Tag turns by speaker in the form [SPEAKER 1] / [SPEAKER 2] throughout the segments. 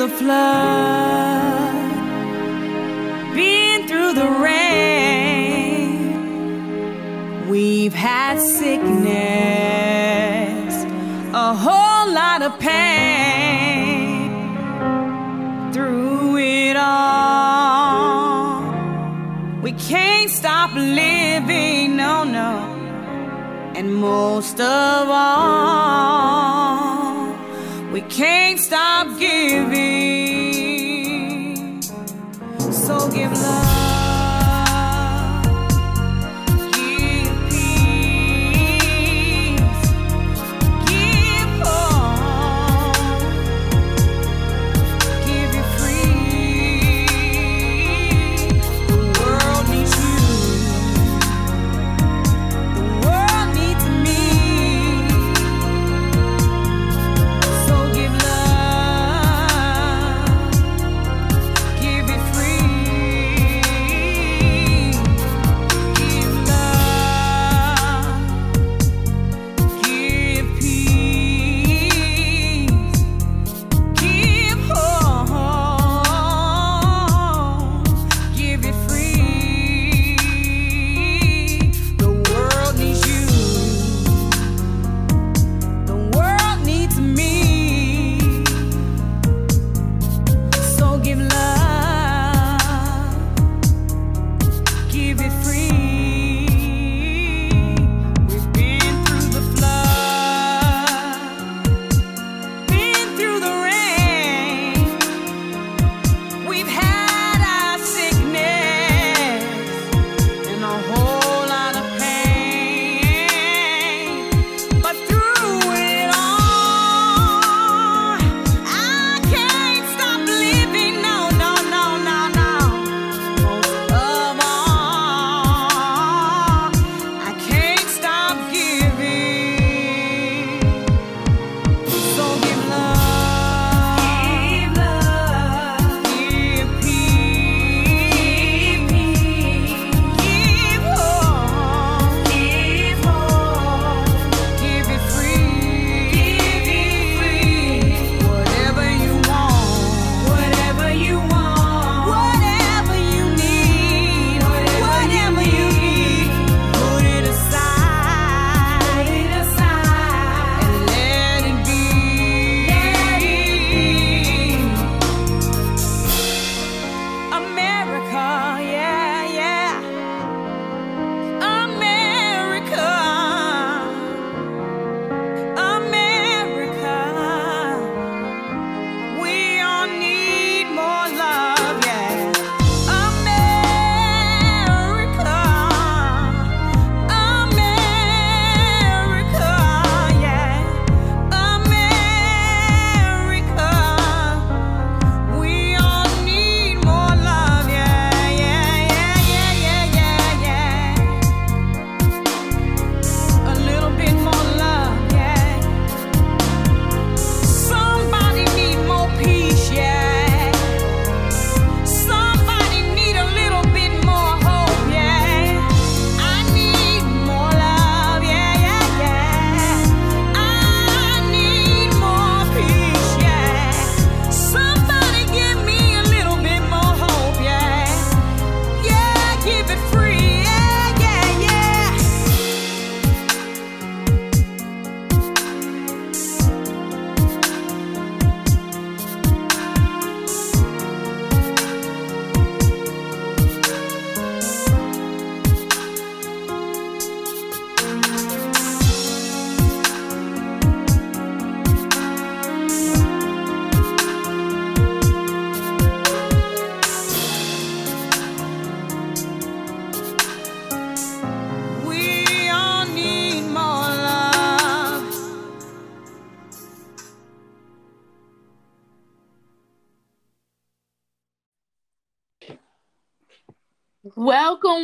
[SPEAKER 1] the flood, been through the rain. We've had sickness, a whole lot of pain. Through it all, we can't stop living, no, no. And most of all, we can't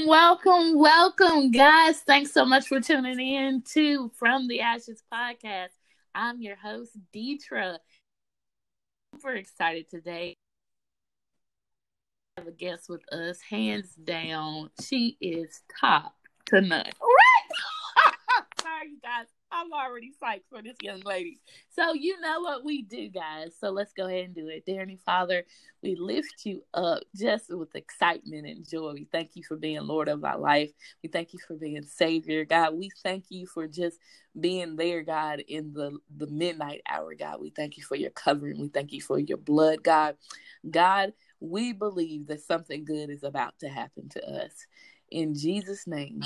[SPEAKER 2] welcome, welcome, guys. Thanks so much for tuning in to From the Ashes podcast. I'm your host, Deetra. Super excited today. I have a guest with us, hands down. She is top to none. Right sorry, you guys. I'm already psyched for this young lady. So you know what we do, guys. So let's go ahead and do it. Dear Heavenly Father, we lift you up just with excitement and joy. We thank you for being Lord of our life. We thank you for being Savior, God. We thank you for just being there, God, in the, the midnight hour, God. We thank you for your covering. We thank you for your blood, God. God, we believe that something good is about to happen to us. In Jesus' name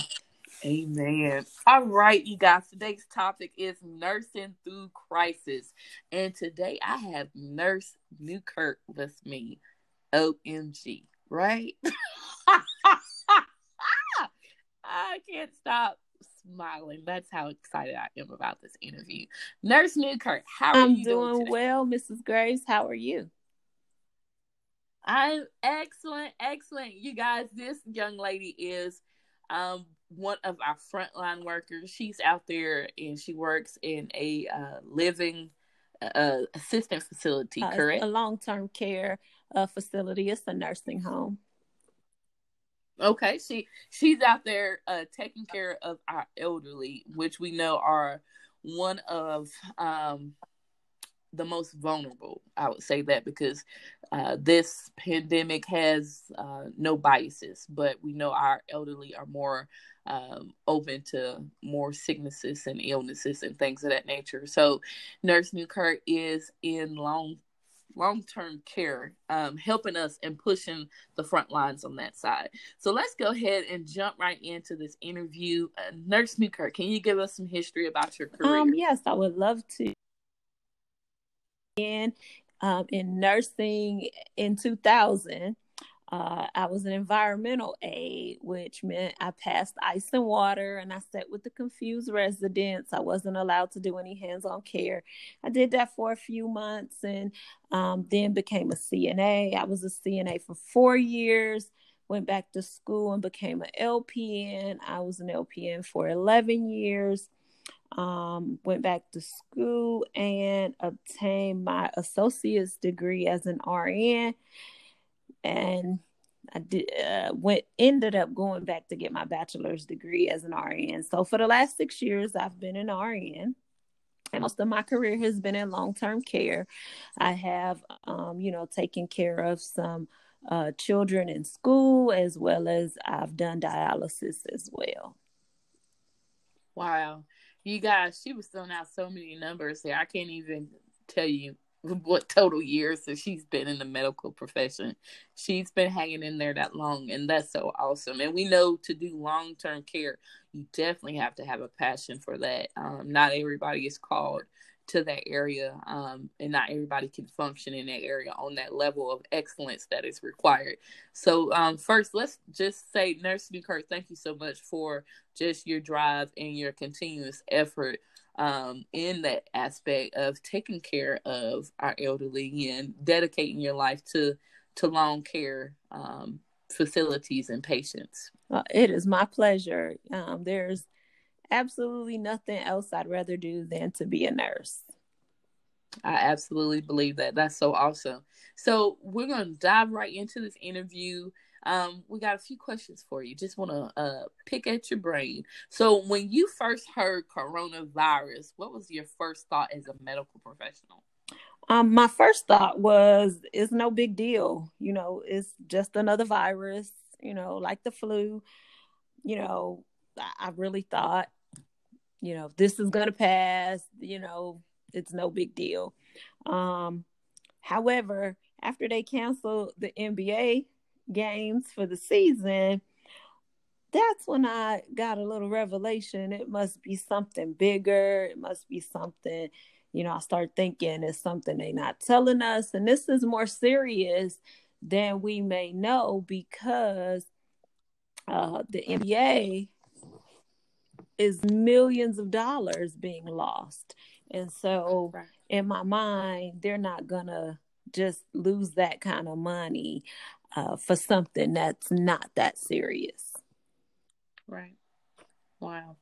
[SPEAKER 2] amen. All right, you guys, today's topic is nursing through crisis. And today I have Nurse Newkirk with me. OMG, right? I can't stop smiling. That's how excited I am about this interview. Nurse Newkirk, how are
[SPEAKER 3] I'm
[SPEAKER 2] you
[SPEAKER 3] doing
[SPEAKER 2] doing
[SPEAKER 3] well, Mrs. Graves. How are you?
[SPEAKER 2] I'm excellent, excellent. You guys, this young lady is um one of our frontline workers. She's out there and she works in a uh, living uh, assistant facility,
[SPEAKER 3] Uh,
[SPEAKER 2] correct?
[SPEAKER 3] a long-term care uh, facility. It's a nursing home.
[SPEAKER 2] Okay, she she's out there uh, taking care of our elderly, which we know are one of um, the most vulnerable. I would say that because uh, this pandemic has uh, no biases, but we know our elderly are more um, open to more sicknesses and illnesses and things of that nature. So, Nurse Newkirk is in long long term care, um, helping us and pushing the front lines on that side. So let's go ahead and jump right into this interview. Uh, Nurse Newkirk, can you give us some history about your career?
[SPEAKER 3] Um, yes, I would love to. In um, in nursing in 2000, uh, I was an environmental aide, which meant I passed ice and water, and I sat with the confused residents. I wasn't allowed to do any hands-on care. I did that for a few months, and um, then became a CNA. I was a CNA for four years. Went back to school and became an LPN. I was an LPN for 11 years um, went back to school and obtained my associate's degree as an RN. And I did uh, went ended up going back to get my bachelor's degree as an RN. So for the last six years, I've been an RN. And most of my career has been in long term care. I have, um, you know, taken care of some uh, children in school as well as I've done dialysis as well.
[SPEAKER 2] Wow. You guys, she was throwing out so many numbers there. I can't even tell you what total years that she's been in the medical profession. She's been hanging in there that long, and that's so awesome. And we know to do long term care, you definitely have to have a passion for that. Um, not everybody is called to that area, um, and not everybody can function in that area on that level of excellence that is required. So, um, first, let's just say, Nurse Newkirk, thank you so much for just your drive and your continuous effort um, in that aspect of taking care of our elderly and dedicating your life to to long care um, facilities and patients.
[SPEAKER 3] Uh, it is my pleasure. Um, there's absolutely nothing else I'd rather do than to be a nurse.
[SPEAKER 2] I absolutely believe that. That's so awesome. So we're gonna dive right into this interview. Um, we got a few questions for you. Just want to uh, pick at your brain. So, when you first heard coronavirus, what was your first thought as a medical professional?
[SPEAKER 3] Um, my first thought was it's no big deal. You know, it's just another virus, you know, like the flu. You know, I really thought, you know, this is gonna pass, you know, it's no big deal. Um, however, after they canceled the NBA games for the season, that's when I got a little revelation. It must be something bigger. It must be something, you know, I start thinking it's something they're not telling us. And this is more serious than we may know because uh, the NBA is millions of dollars being lost. And so,
[SPEAKER 2] Right.
[SPEAKER 3] in my mind, they're not going to just lose that kind of money uh, for something that's not that serious.
[SPEAKER 2] Right. Wow.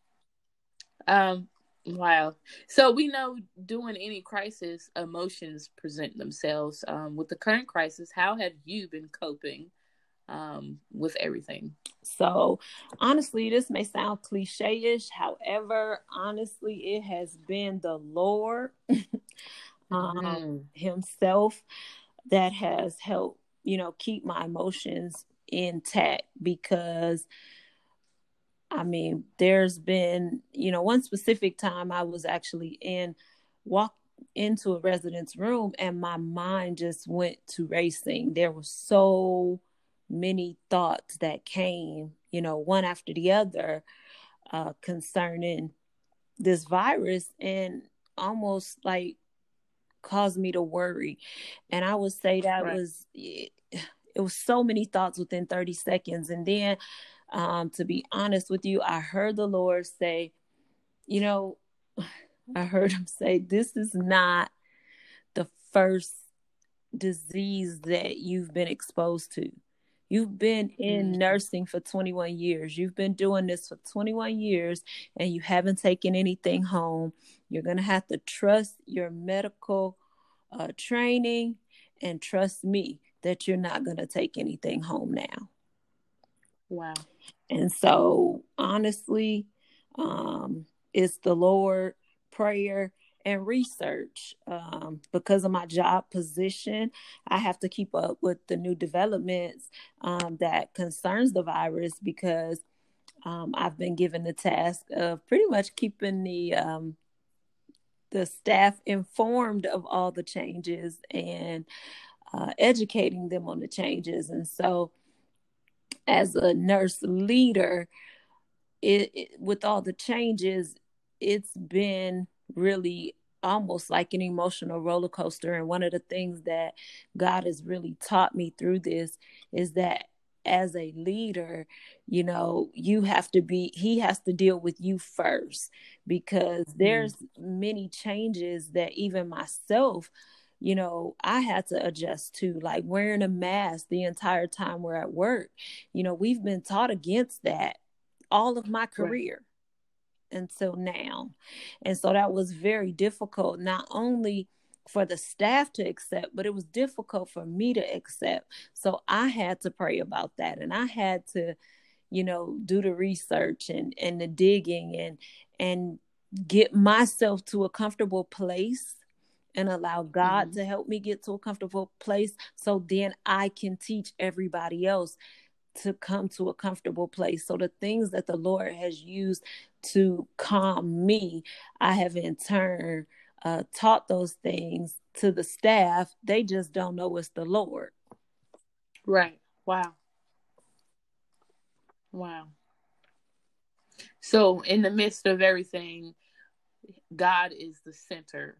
[SPEAKER 2] Um. Wow. So we know during any crisis, emotions present themselves. Um, with the current crisis, how have you been coping um, with everything.
[SPEAKER 3] So, honestly, this may sound cliche ish. However, honestly, it has been the Lord um,
[SPEAKER 2] Mhm.
[SPEAKER 3] Himself that has helped, you know, keep my emotions intact because. I mean, there's been, you know, one specific time I was actually in, walk into a resident's room and my mind just went to racing. There was so many thoughts that came, you know, one after the other, uh, concerning this virus and almost like caused me to worry. And I would say that
[SPEAKER 2] Right.
[SPEAKER 3] was it, it was so many thoughts within 30 seconds. And then um, to be honest with you, I heard the Lord say, you know, I heard him say, this is not the first disease that you've been exposed to. You've been in
[SPEAKER 2] Mm.
[SPEAKER 3] nursing for 21 years. You've been doing this for 21 years and you haven't taken anything home. You're going to have to trust your medical uh, training and trust me that you're not going to take anything home now.
[SPEAKER 2] Wow.
[SPEAKER 3] And so, honestly, um, it's the Lord, prayer, and research. Um, because of my job position, I have to keep up with the new developments um, that concerns the virus because um, I've been given the task of pretty much keeping the um, the staff informed of all the changes and uh, educating them on the changes. And so, as a nurse leader, it, it with all the changes, it's been really almost like an emotional roller coaster. And one of the things that God has really taught me through this is that as a leader, you know, you have to be, he has to deal with you first because mm-hmm. there's many changes that even myself, you know, I had to adjust to, like wearing a mask the entire time we're at work. You know, we've been taught against that all of my career until now. And so that was very difficult, not only for the staff to accept, but it was difficult for me to accept. So I had to pray about that and I had to, you know, do the research and and the digging and and get myself to a comfortable place and allow God
[SPEAKER 2] Mhm.
[SPEAKER 3] to help me get to a comfortable place so then I can teach everybody else to come to a comfortable place. So the things that the Lord has used to calm me, I have in turn uh, taught those things to the staff. They just don't know it's the Lord.
[SPEAKER 2] Right. Wow. Wow. So, in the midst of everything, God is the center.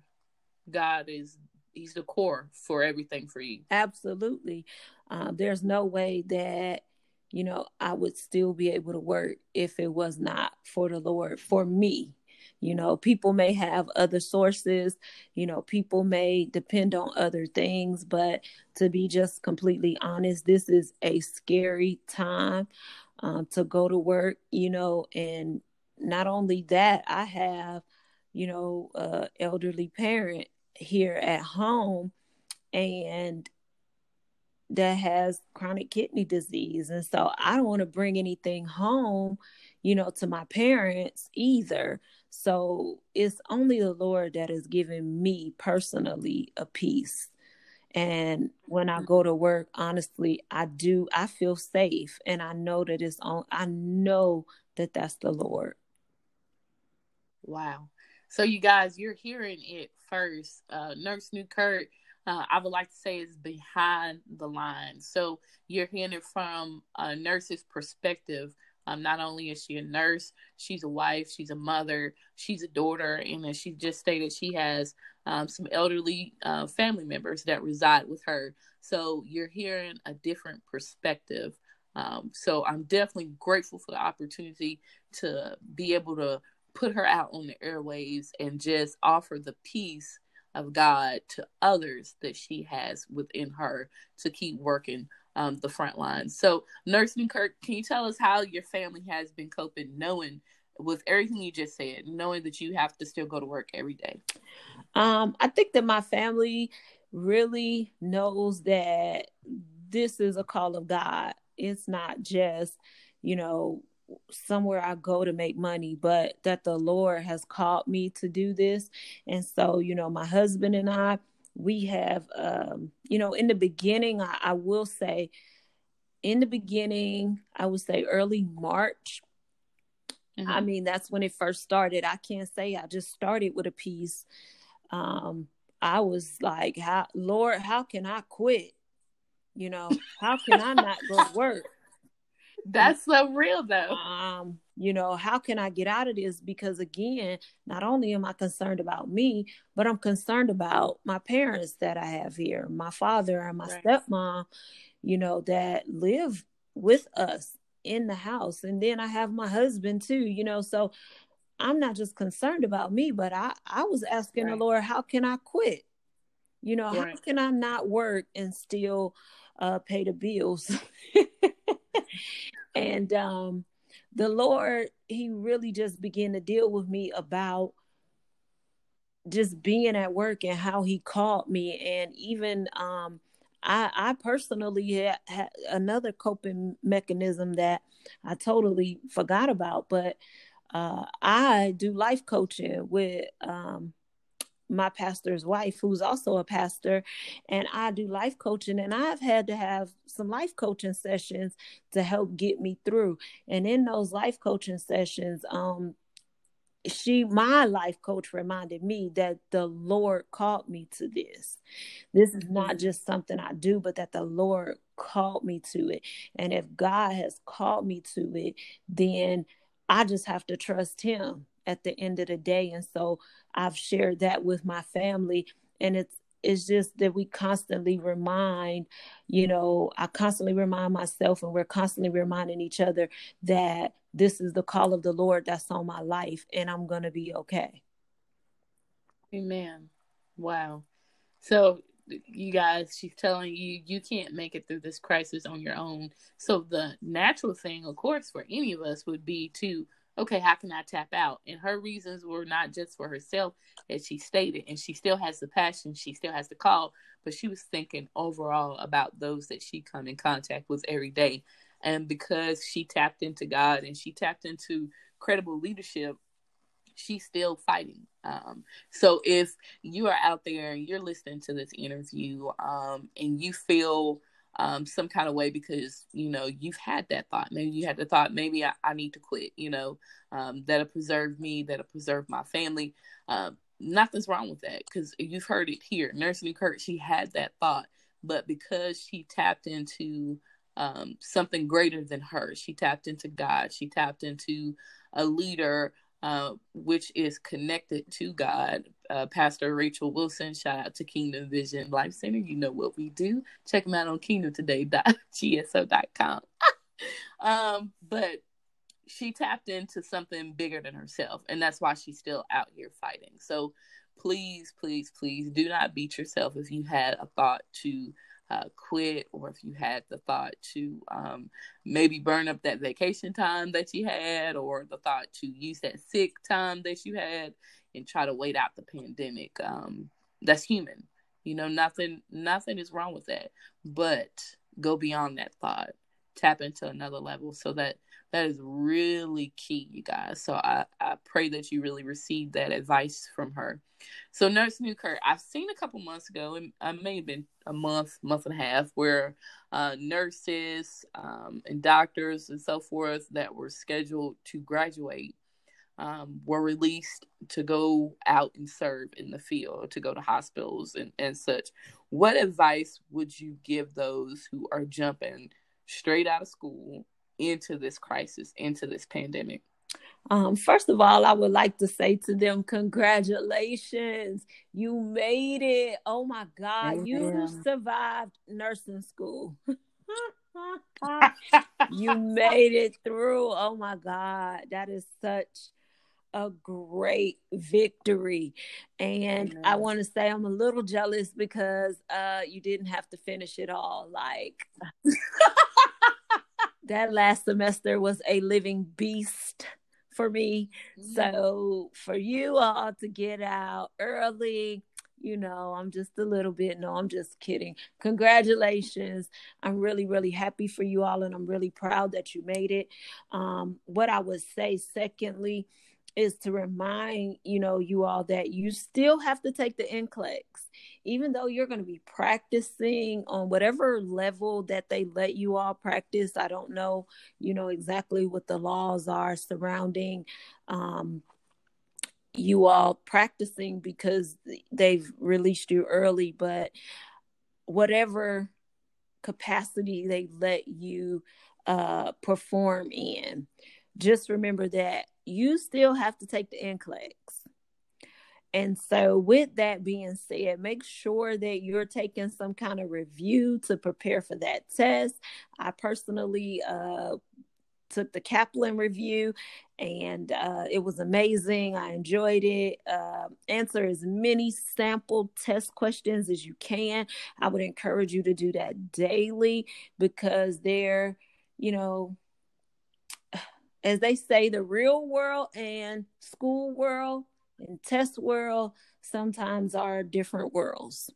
[SPEAKER 2] God is, He's the core for everything for you.
[SPEAKER 3] Absolutely. Um, there's no way that, you know, I would still be able to work if it was not for the Lord, for me. You know, people may have other sources, you know, people may depend on other things, but to be just completely honest, this is a scary time um, to go to work, you know, and not only that, I have, you know, uh, elderly parent here at home and that has chronic kidney disease. And so I don't want to bring anything home, you know, to my parents either. So it's only the Lord that has given me personally a peace. And when I go to work, honestly, I do, I feel safe and I know that it's on, I know that that's the Lord.
[SPEAKER 2] Wow. So, you guys, you're hearing it first. Uh, Nurse Newkirk, uh, I would like to say, is behind the lines. So, you're hearing it from a nurse's perspective. Um, not only is she a nurse, she's a wife, she's a mother, she's a daughter, and as she just stated, she has um, some elderly uh, family members that reside with her. So, you're hearing a different perspective. Um, so, I'm definitely grateful for the opportunity to be able to put her out on the airwaves and just offer the peace of God to others that she has within her to keep working um, the front lines. So, Nurse Kirk, can you tell us how your family has been coping, knowing with everything you just said, knowing that you have to still go to work every day?
[SPEAKER 3] Um, I think that my family really knows that this is a call of God it's not just, you know, somewhere I go to make money, but that the Lord has called me to do this. And so, you know, my husband and I, we have, um, you know, in the beginning, I, I will say, in the beginning, I would say early March. Mm-hmm. I mean, that's when it first started. I can't say I just started with a piece. Um, I was like, how, Lord, how can I quit? You know, how can I not go to work?
[SPEAKER 2] That's so real though.
[SPEAKER 3] Um, you know, how can I get out of this? Because again, not only am I concerned about me, but I'm concerned about my parents that I have here, my father and my right. stepmom, you know, that live with us in the house. And then I have my husband too, you know, so I'm not just concerned about me, but I, I was asking right. the Lord, how can I quit? You know, right. how can I not work and still uh, pay the bills? and um, the Lord, He really just began to deal with me about just being at work and how He called me, and even um, I, I personally had, had another coping mechanism that I totally forgot about, but uh, I do life coaching with um, my pastor's wife, who's also a pastor, and I do life coaching. And I've had to have some life coaching sessions to help get me through. And in those life coaching sessions, um, she my life coach reminded me that the lord called me to this this is not mm-hmm. just something i do but that the lord called me to it and if god has called me to it then i just have to trust him at the end of the day. And so I've shared that with my family. And it's it's just that we constantly remind, you know, I constantly remind myself and we're constantly reminding each other that this is the call of the Lord that's on my life and I'm to be okay.
[SPEAKER 2] Amen. Wow. So you guys, she's telling you you can't make it through this crisis on your own. So the natural thing, of course, for any of us would be to okay, how can I tap out? And her reasons were not just for herself, as she stated, and she still has the passion, she still has the call, but she was thinking overall about those that she come in contact with every day. And because she tapped into God and she tapped into credible leadership, she's still fighting. Um, so if you are out there and you're listening to this interview um, and you feel um, some kind of way because you know you've had that thought. Maybe you had the thought, maybe I, I need to quit. You know, um, that'll preserve me, that'll preserve my family. Um, nothing's wrong with that because you've heard it here. Nurse Newkirk, she had that thought, but because she tapped into um, something greater than her, she tapped into God. She tapped into a leader uh, which is connected to God. Uh, Pastor Rachel Wilson, shout out to Kingdom Vision Life Center. You know what we do. Check them out on kingdomtoday.gso.com. um, but she tapped into something bigger than herself, and that's why she's still out here fighting. So please, please, please do not beat yourself if you had a thought to uh, quit or if you had the thought to um, maybe burn up that vacation time that you had or the thought to use that sick time that you had and try to wait out the pandemic. Um, that's human. You know nothing nothing is wrong with that. But go beyond that thought tap into another level. So that that is really key you guys. So i i pray that you really receive that advice from her. So nurse newkirk i've seen a couple months ago and i may have been a month month and a half where uh, nurses um, and doctors and so forth that were scheduled to graduate um, were released to go out and serve in the field, to go to hospitals and, and such. What advice would you give those who are jumping straight out of school into this crisis, into this pandemic?
[SPEAKER 3] Um, first of all, I would like to say to them, congratulations. You made it. Oh my God. You survived nursing school. you made it through. Oh my God. That is such a great victory. And I want to say I'm a little jealous because uh you didn't have to finish it all. Like that last semester was a living beast for me. Mm-hmm. So for you all to get out early, you know, I'm just a little bit. No, I'm just kidding. Congratulations. I'm really, really happy for you all, and I'm really proud that you made it. Um, what I would say, secondly, is to remind you know you all that you still have to take the NCLEX even though you're going to be practicing on whatever level that they let you all practice i don't know you know exactly what the laws are surrounding um, you all practicing because they've released you early, but whatever capacity they let you uh, perform in, just remember that you still have to take the NCLEX. And so, with that being said, make sure that you're taking some kind of review to prepare for that test. I personally uh, took the Kaplan review and uh, it was amazing. I enjoyed it. Uh, answer as many sample test questions as you can. I would encourage you to do that daily because they're, you know, as they say, the real world and school world and test world sometimes are different worlds.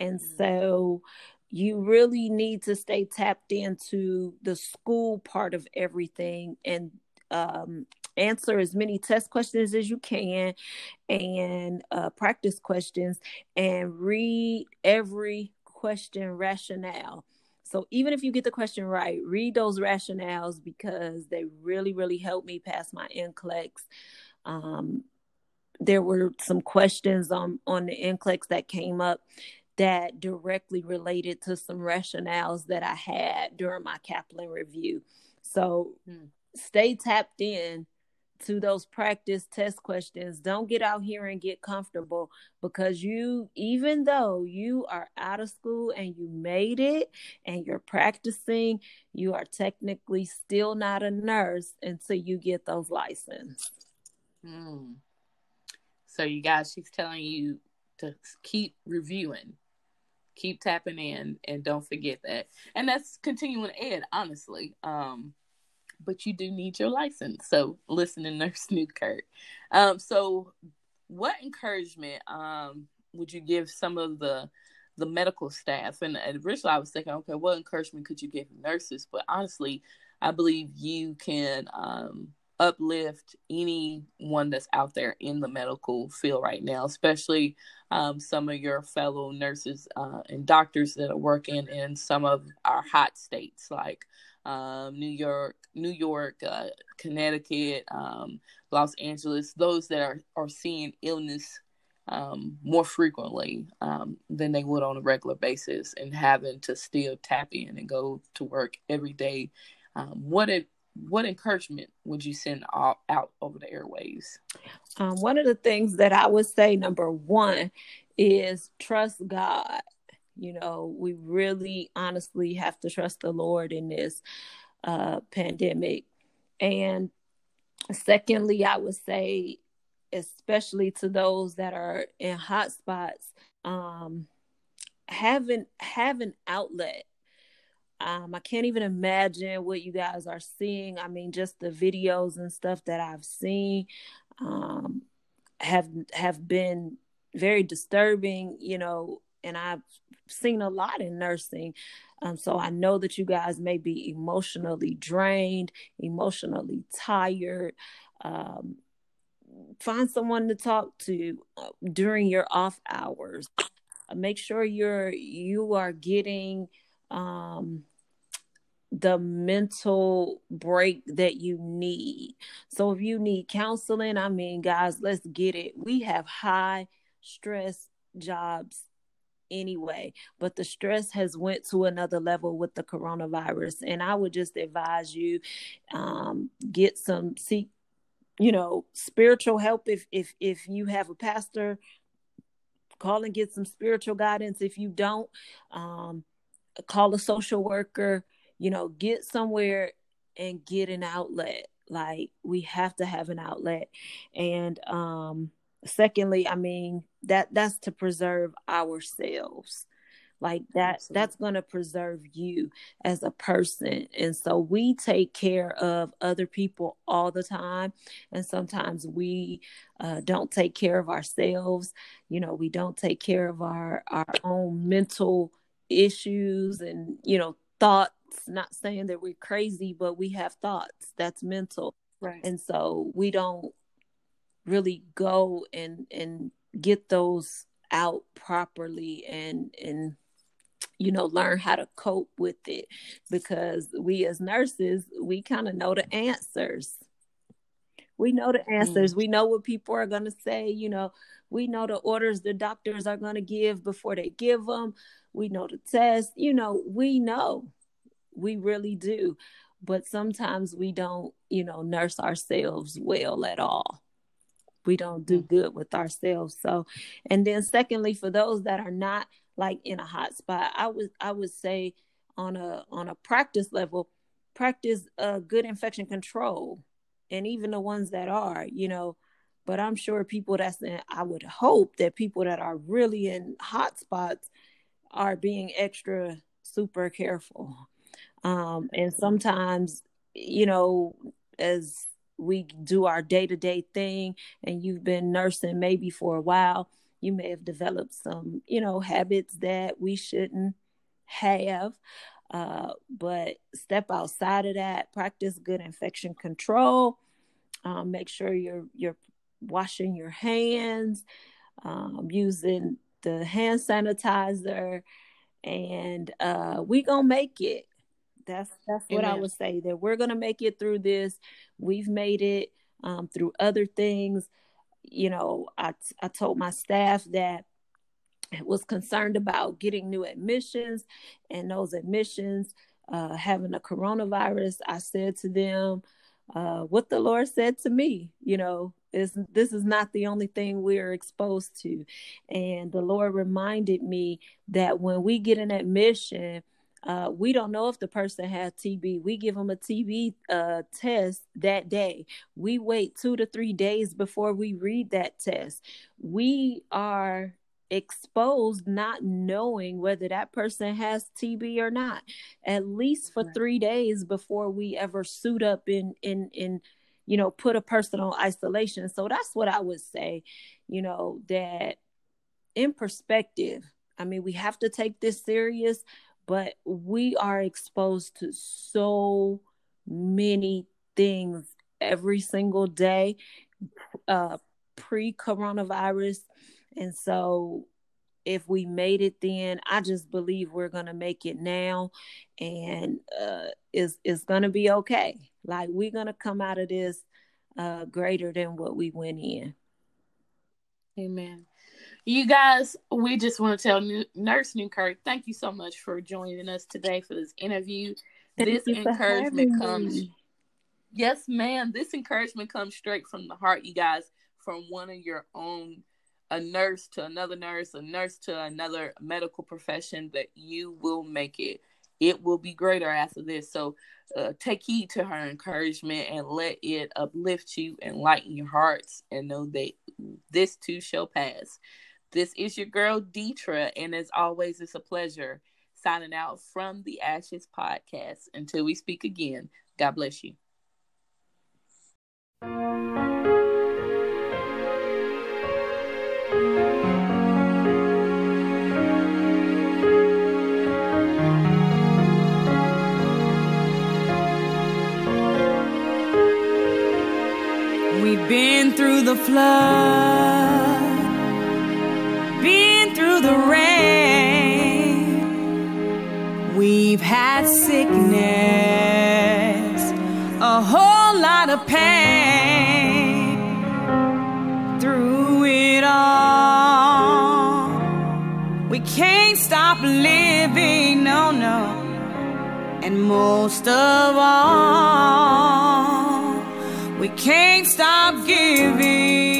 [SPEAKER 3] And mm. so you really need to stay tapped into the school part of everything and um, answer as many test questions as you can and uh, practice questions and read every question rationale. So even if you get the question right, read those rationales because they really, really helped me pass my NCLEX. Um, there were some questions on on the NCLEX that came up that directly related to some rationales that I had during my Kaplan review. So hmm. stay tapped in to those practice test questions. Don't get out here and get comfortable because you, even though you are out of school and you made it and you're practicing, you are technically still not a nurse until you get those license.
[SPEAKER 2] Hmm. So you guys, she's telling you to keep reviewing keep tapping in and don't forget that. And that's continuing ed, honestly. Um, but you do need your license. So listen to Nurse Newkirk. Um, so what encouragement um would you give some of the the medical staff? And originally I was thinking, okay, what encouragement could you give nurses? But honestly, I believe you can um uplift anyone that's out there in the medical field right now, especially um, some of your fellow nurses uh, and doctors that are working in some of our hot states like um, New York, New York, uh, Connecticut, um, Los Angeles, those that are, are seeing illness um, more frequently um, than they would on a regular basis and having to still tap in and go to work every day. Um, what it what encouragement would you send all, out over the airwaves?
[SPEAKER 3] Um, one of the things that I would say, number one, is trust God. You know, we really honestly have to trust the Lord in this uh, pandemic. And secondly, I would say, especially to those that are in hot spots, um, having have an outlet um, I can't even imagine what you guys are seeing. I mean, just the videos and stuff that I've seen um, have have been very disturbing, you know, and I've seen a lot in nursing. Um, so I know that you guys may be emotionally drained, emotionally tired. Um, find someone to talk to uh, during your off hours. Make sure you're you are getting um, the mental break that you need. So if you need counseling, I mean, guys, let's get it. We have high stress jobs anyway but the stress has went to another level with the coronavirus and i would just advise you um, get some seek you know spiritual help if if if you have a pastor call and get some spiritual guidance if you don't um, call a social worker, you know, get somewhere and get an outlet. Like we have to have an outlet. And um secondly, I mean, that that's to preserve ourselves. like that
[SPEAKER 2] Absolutely.
[SPEAKER 3] that's going to preserve you as a person and so we take care of other people all the time and sometimes we uh, don't take care of ourselves you know we don't take care of our our own mental issues and you know thoughts not saying that we're crazy but we have thoughts that's mental.
[SPEAKER 2] Right.
[SPEAKER 3] and so we don't really go and and get those out properly and and you know learn how to cope with it. Because we as nurses we kind of know the answers we know the answers. We know what people are going to say you know. We know the orders the doctors are going to give before they give them we know the test. You know we know. We really do. But sometimes we don't you know nurse ourselves well at all. We don't do good with ourselves. So and then secondly for those that are not like in a hot spot i would i would say on a on a practice level practice uh good infection control and even the ones that are you know but i'm sure people that's in i would hope that people that are really in hot spots are being extra super careful. Um and sometimes you know as we do our day-to-day thing and you've been nursing maybe for a while you may have developed some you know habits that we shouldn't have uh, but step outside of that practice good infection control um, make sure you're you're washing your hands um, using the hand sanitizer and uh, we gonna make it that's that's what I
[SPEAKER 2] Amen.
[SPEAKER 3] would say that we're gonna make it through this. We've made it um, through other things. You know, I I told my staff that was concerned about getting new admissions, and those admissions uh, having a coronavirus. I said to them, uh, what the Lord said to me. You know, is this is not the only thing we're exposed to, and the Lord reminded me that when we get an admission uh, we don't know if the person has TB. We give them a TB uh, test that day. We wait two to three days before we read that test. We are exposed not knowing whether that person has TB or not, at least for
[SPEAKER 2] Right.
[SPEAKER 3] three days before we ever suit up in in in you know put a person on isolation. So that's what I would say. You know that in perspective. I mean, we have to take this serious but we are exposed to so many things every single day uh pre coronavirus and so if we made it then i just believe we're gonna make it now and uh it's, it's gonna be okay like we're gonna come out of this uh greater than what we went in
[SPEAKER 2] Amen. You guys, we just want to tell New- Nurse Newkirk, thank you so much for joining us today for this interview.
[SPEAKER 3] Thank
[SPEAKER 2] this encouragement comes,
[SPEAKER 3] me.
[SPEAKER 2] yes, ma'am. This encouragement comes straight from the heart, you guys, from one of your own, a nurse to another nurse, a nurse to another medical profession, that you will make it. It will be greater after this. So uh, take heed to her encouragement and let it uplift you and lighten your hearts and know that this too shall pass. This is your girl Deetra, and as always, it's a pleasure signing out from the Ashes podcast. Until we speak again, God bless you.
[SPEAKER 1] Been through the flood, been through the rain. We've had sickness, a whole lot of pain. Through it all, we can't stop living, no, no. And most of all, can't stop giving.